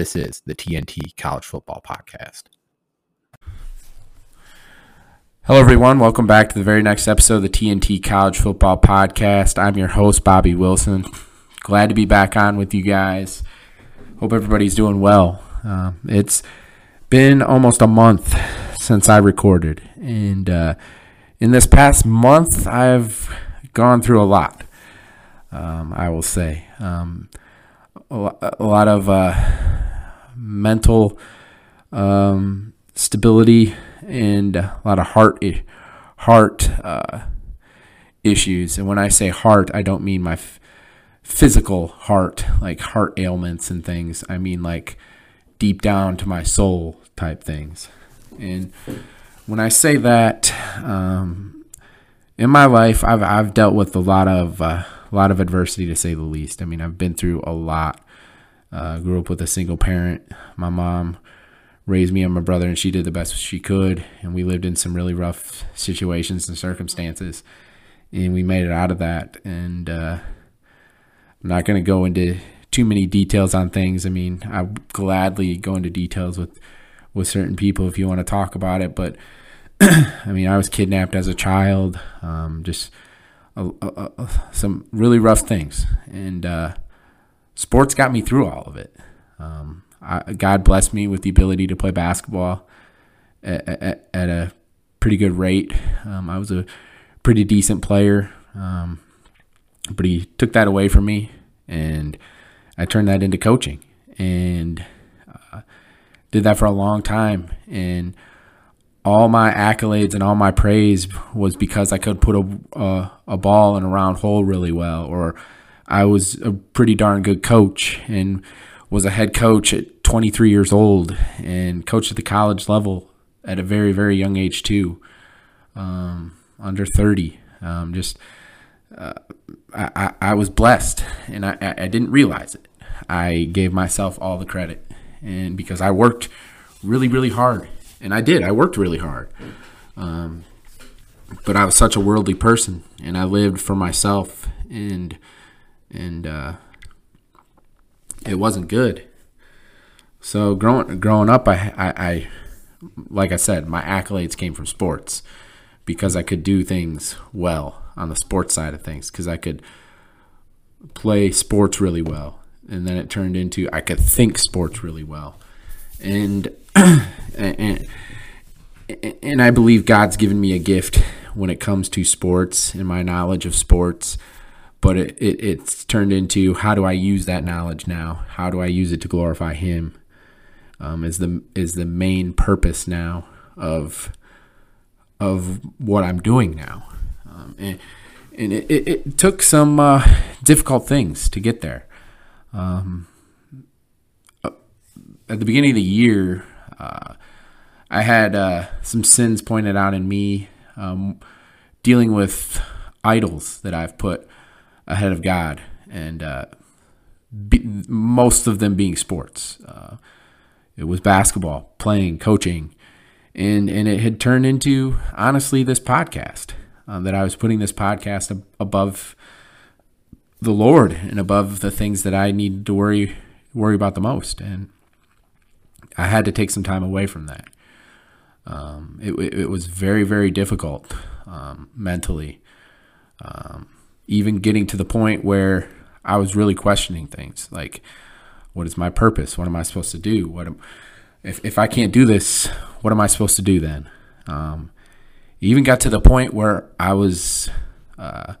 This is the TNT College Football Podcast. Hello, everyone. Welcome back to the very next episode of the TNT College Football Podcast. I'm your host, Bobby Wilson. Glad to be back on with you guys. Hope everybody's doing well. Uh, it's been almost a month since I recorded, and uh, in this past month, I've gone through a lot. Um, I will say um, a, lot of uh, mental um, stability and a lot of heart heart uh, issues. And when I say heart, I don't mean my f- physical heart, like heart ailments and things. I mean like deep down to my soul type things. And when I say that, um, in my life, I've I've dealt with a lot of uh, a lot of adversity to say the least. I mean, I've been through a lot. Uh, grew up with a single parent. My mom raised me and my brother, and she did the best she could. And we lived in some really rough situations and circumstances, and we made it out of that. And uh, I'm not going to go into too many details on things. I mean, I gladly go into details with with certain people if you want to talk about it. But I mean, I was kidnapped as a child. Um, just a, a, a, some really rough things, and uh, sports got me through all of it. Um, I, God blessed me with the ability to play basketball at, at, at a pretty good rate. Um, I was a pretty decent player, um, but He took that away from me, and I turned that into coaching, and uh, did that for a long time, and all my accolades and all my praise was because I could put a, a, a ball in a round hole really well, or I was a pretty darn good coach and was a head coach at 23 years old and coached at the college level at a very very young age too, um, under 30. Um, just uh, I, I was blessed and I, I didn't realize it. I gave myself all the credit and because I worked really really hard and I did. I worked really hard. Um, but I was such a worldly person, and I lived for myself, and and uh, it wasn't good. So growing growing up, I, I, I like I said, my accolades came from sports because I could do things well on the sports side of things because I could play sports really well, and then it turned into I could think sports really well, and and, and I believe God's given me a gift when it comes to sports and my knowledge of sports. But it, it, it's turned into how do I use that knowledge now? How do I use it to glorify Him? Um, is the is the main purpose now of of what I'm doing now, um, and, and it, it, it, took some uh, difficult things to get there. Um, uh, at the beginning of the year, uh, I had uh, some sins pointed out in me, um, dealing with idols that I've put ahead of God, and uh, be, most of them being sports. Uh, it was basketball, playing, coaching, and and it had turned into honestly this podcast um, that I was putting this podcast ab- above the Lord and above the things that I needed to worry worry about the most, and I had to take some time away from that. Um, it, it, was very, very difficult um, mentally. Um, even getting to the point where I was really questioning things like, what is my purpose? What am I supposed to do? What am, if, if I can't do this, what am I supposed to do then? Um, even got to the point where I was uh,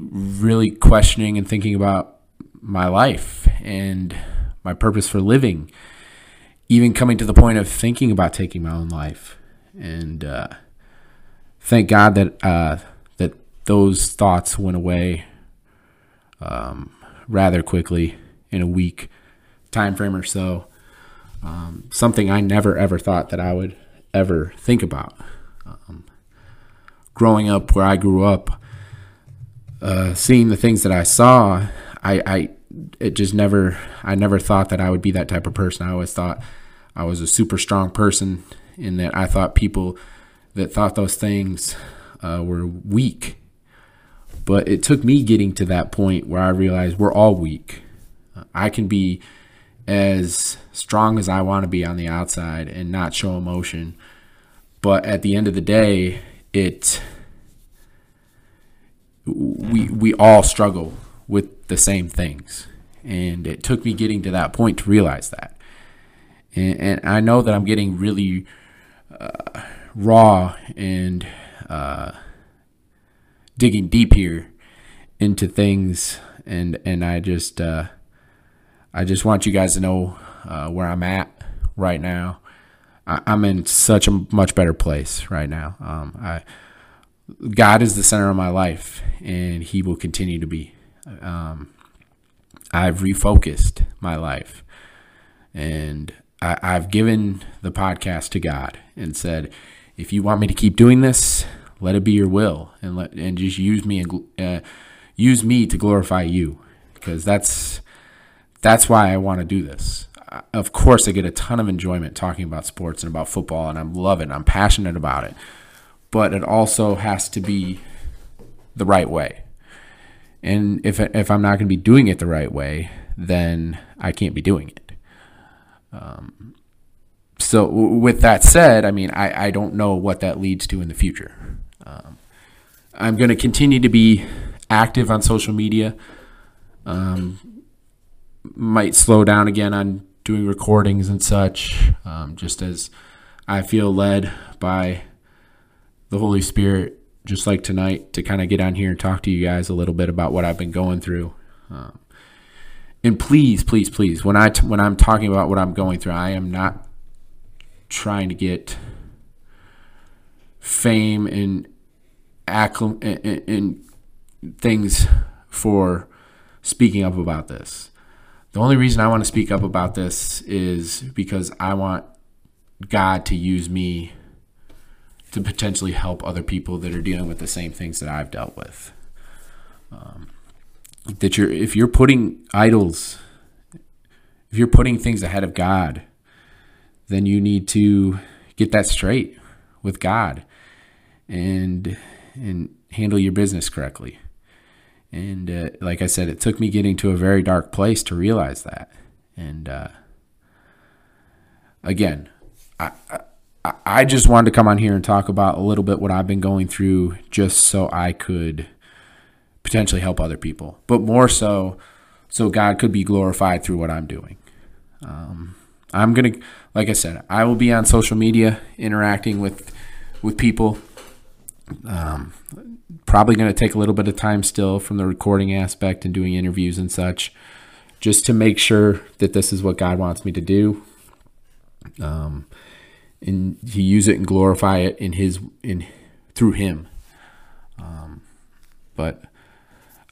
really questioning and thinking about my life and my purpose for living, even coming to the point of thinking about taking my own life. And uh, thank God that uh, those thoughts went away um, rather quickly in a week time frame or so. Um, something I never ever thought that I would ever think about. Um, growing up where I grew up, uh, seeing the things that I saw, I, I it just never I never thought that I would be that type of person. I always thought I was a super strong person in that I thought people that thought those things uh, were weak. But it took me getting to that point where I realized we're all weak. I can be as strong as I want to be on the outside and not show emotion. But at the end of the day, it we we all struggle with the same things. And it took me getting to that point to realize that. And, and I know that I'm getting really uh, raw and uh, digging deep here into things. And, and I just, uh, I just want you guys to know uh, where I'm at right now. I, am in such a much better place right now. Um, I, God is the center of my life, and He will continue to be. Um, I've refocused my life, and I, I've given the podcast to God and said, "If you want me to keep doing this, let it be Your will, and let and just use me and uh, use me to glorify You, because that's that's why I want to do this." Of course, I get a ton of enjoyment talking about sports and about football, and I'm loving. I'm passionate about it but it also has to be the right way. And if if I'm not going to be doing it the right way, then I can't be doing it. Um, so with that said, I mean I, I don't know what that leads to in the future. Um, I'm going to continue to be active on social media. Um, might slow down again on doing recordings and such, um, just as I feel led by the Holy Spirit, just like tonight, to kind of get on here and talk to you guys a little bit about what I've been going through. Um, and please, please, please, when I t- when I'm talking about what I'm going through, I am not trying to get fame and acclim- and, and things for speaking up about this. The only reason I want to speak up about this is because I want God to use me to potentially help other people that are dealing with the same things that I've dealt with. Um, that you're if you're putting idols, if you're putting things ahead of God, then you need to get that straight with God and and handle your business correctly. And uh, like I said, it took me getting to a very dark place to realize that. And uh, again, I, I I just wanted to come on here and talk about a little bit what I've been going through just so I could potentially help other people, but more so so God could be glorified through what I'm doing. Um, I'm gonna, like I said, I will be on social media interacting with with people. Um, probably going to take a little bit of time still from the recording aspect and doing interviews and such, just to make sure that this is what God wants me to do. Um, and he use it and glorify it in his in through him. Um, but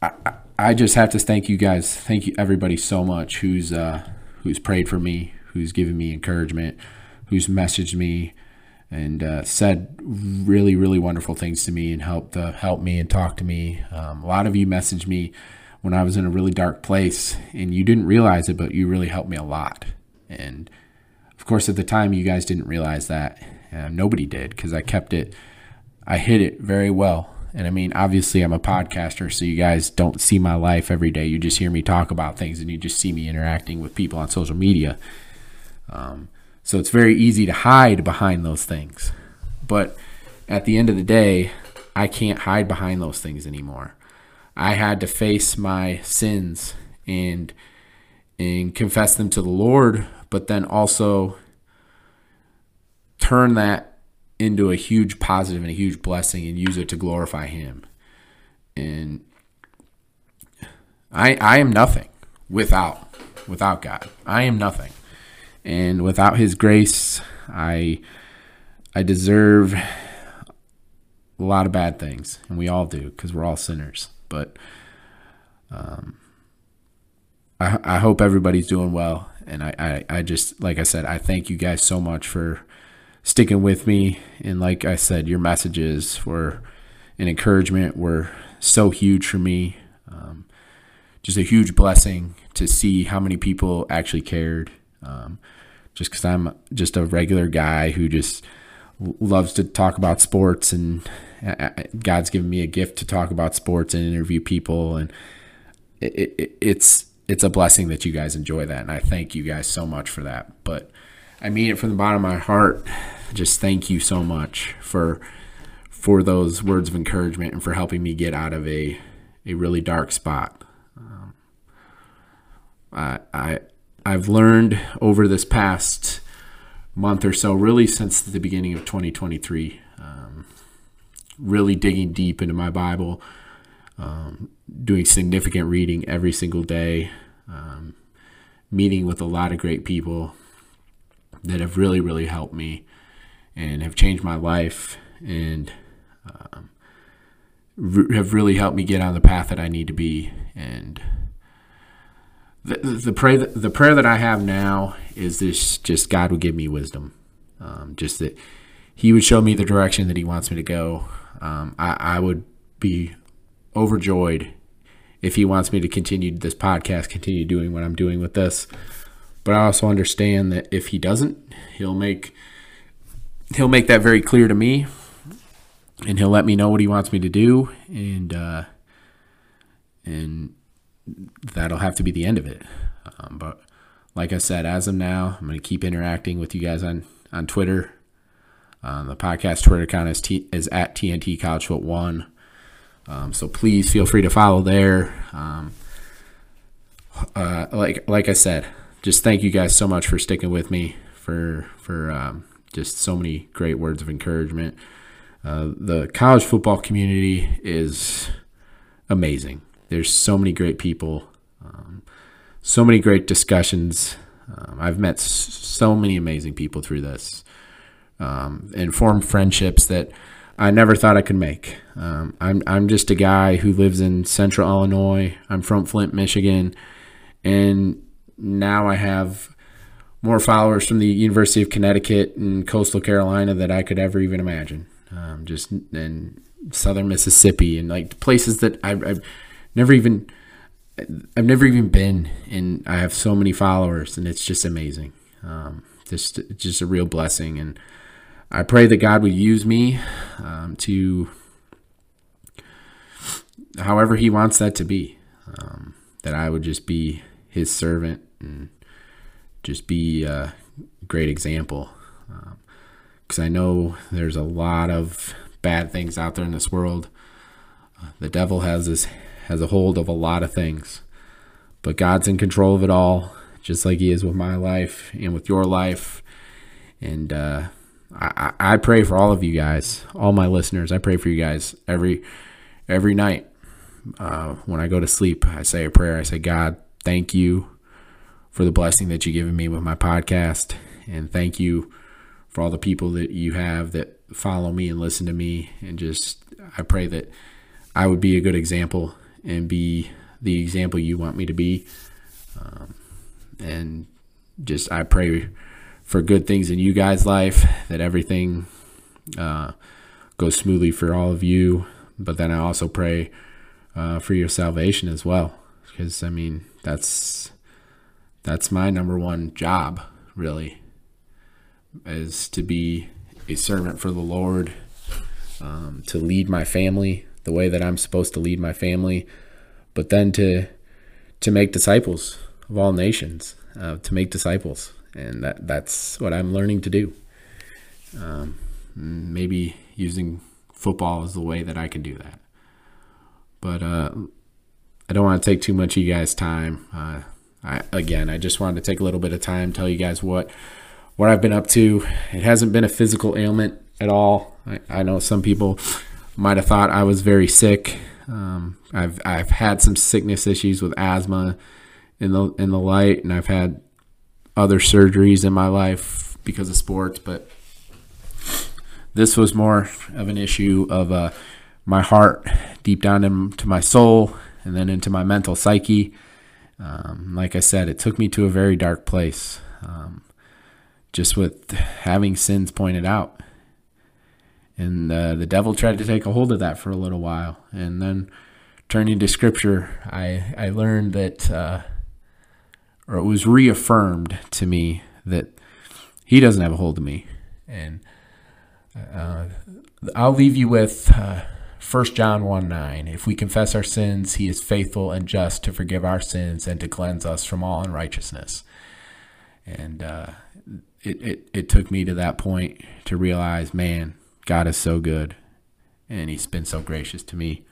I, I just have to thank you guys, thank you everybody so much who's uh, who's prayed for me, who's given me encouragement, who's messaged me and uh, said really really wonderful things to me and helped uh, help me and talk to me. Um, a lot of you messaged me when I was in a really dark place, and you didn't realize it, but you really helped me a lot. And of course, at the time, you guys didn't realize that. Uh, nobody did because I kept it, I hid it very well. And I mean, obviously, I'm a podcaster, so you guys don't see my life every day. You just hear me talk about things and you just see me interacting with people on social media. Um, so it's very easy to hide behind those things. But at the end of the day, I can't hide behind those things anymore. I had to face my sins and and confess them to the Lord but then also turn that into a huge positive and a huge blessing and use it to glorify him. And I I am nothing without without God. I am nothing. And without his grace, I I deserve a lot of bad things, and we all do because we're all sinners. But um, I, I hope everybody's doing well and I, I, I just like I said, I thank you guys so much for sticking with me. And like I said, your messages were an encouragement were so huge for me. Um, just a huge blessing to see how many people actually cared. Um, just because I'm just a regular guy who just loves to talk about sports, and uh, uh, God's given me a gift to talk about sports and interview people, and it, it, it's it's a blessing that you guys enjoy that, and I thank you guys so much for that. But I mean it from the bottom of my heart. Just thank you so much for for those words of encouragement and for helping me get out of a a really dark spot. Um, I, I I've learned over this past month or so, really since the beginning of 2023, um, really digging deep into my Bible, um, doing significant reading every single day, um, meeting with a lot of great people that have really, really helped me and have changed my life and um, re- have really helped me get on the path that I need to be. And the, the prayer that, the prayer that I have now is this: just God would give me wisdom, um, just that He would show me the direction that He wants me to go. Um, I, I would be overjoyed if He wants me to continue this podcast, continue doing what I'm doing with this. But I also understand that if He doesn't, He'll make He'll make that very clear to me, and He'll let me know what He wants me to do, and uh, and that'll have to be the end of it. Um, but like I said, as of now, I'm going to keep interacting with you guys on on Twitter. Um, the podcast Twitter account is T, is at TNT College Foot One. Um, so please feel free to follow there. Um, uh, like like I said, just thank you guys so much for sticking with me for for um, just so many great words of encouragement. Uh, the college football community is amazing. There's so many great people, um, so many great discussions. Um, I've met so many amazing people through this um, and formed friendships that I never thought I could make. Um, I'm, I'm just a guy who lives in central Illinois. I'm from Flint, Michigan. And now I have more followers from the University of Connecticut and coastal Carolina that I could ever even imagine. Um, just in southern Mississippi and like places that I've, I've never even I've never even been, and I have so many followers, and it's just amazing. Um, just just a real blessing, and I pray that God would use me um, to however He wants that to be. Um, that I would just be His servant and just be a great example. Because um, I know there's a lot of bad things out there in this world. The devil has his has a hold of a lot of things. But God's in control of it all, just like He is with my life and with your life. And uh, I, I pray for all of you guys, all my listeners. I pray for you guys every every night uh, when I go to sleep. I say a prayer. I say, God, thank you for the blessing that you've given me with my podcast, and thank you for all the people that you have that follow me and listen to me. And just I pray that I would be a good example and be the example you want me to be. Um, and just I pray for good things in you guys' life, that everything uh, goes smoothly for all of you. But then I also pray uh, for your salvation as well, because I mean that's that's my number one job, really, is to be a servant for the Lord, um, to lead my family the way that I'm supposed to lead my family, but then to to make disciples of all nations, uh, to make disciples, and that that's what I'm learning to do. Um, maybe using football is the way that I can do that, but uh, I don't want to take too much of you guys' time. Uh, I, again, I just wanted to take a little bit of time, tell you guys what what I've been up to. It hasn't been a physical ailment at all. I, I know some people might have thought I was very sick. Um, I've I've had some sickness issues with asthma in the in the light, and I've had other surgeries in my life because of sports, but this was more of an issue of uh, my heart deep down into my soul and then into my mental psyche. Um, like I said, it took me to a very dark place, um, just with having sins pointed out. And uh, the devil tried to take a hold of that for a little while. And then turning to scripture, I, I learned that, uh, or it was reaffirmed to me that he doesn't have a hold of me. And uh, I'll leave you with uh, 1 John 1 9. If we confess our sins, he is faithful and just to forgive our sins and to cleanse us from all unrighteousness. And uh, it, it, it took me to that point to realize, man, God is so good and he's been so gracious to me.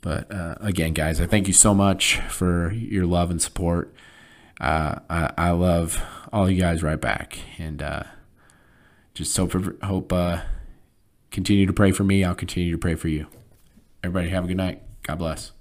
But uh, again, guys, I thank you so much for your love and support. Uh, I, I, love all you guys right back. And uh, just hope, hope uh, continue to pray for me. I'll continue to pray for you. Everybody have a good night. God bless.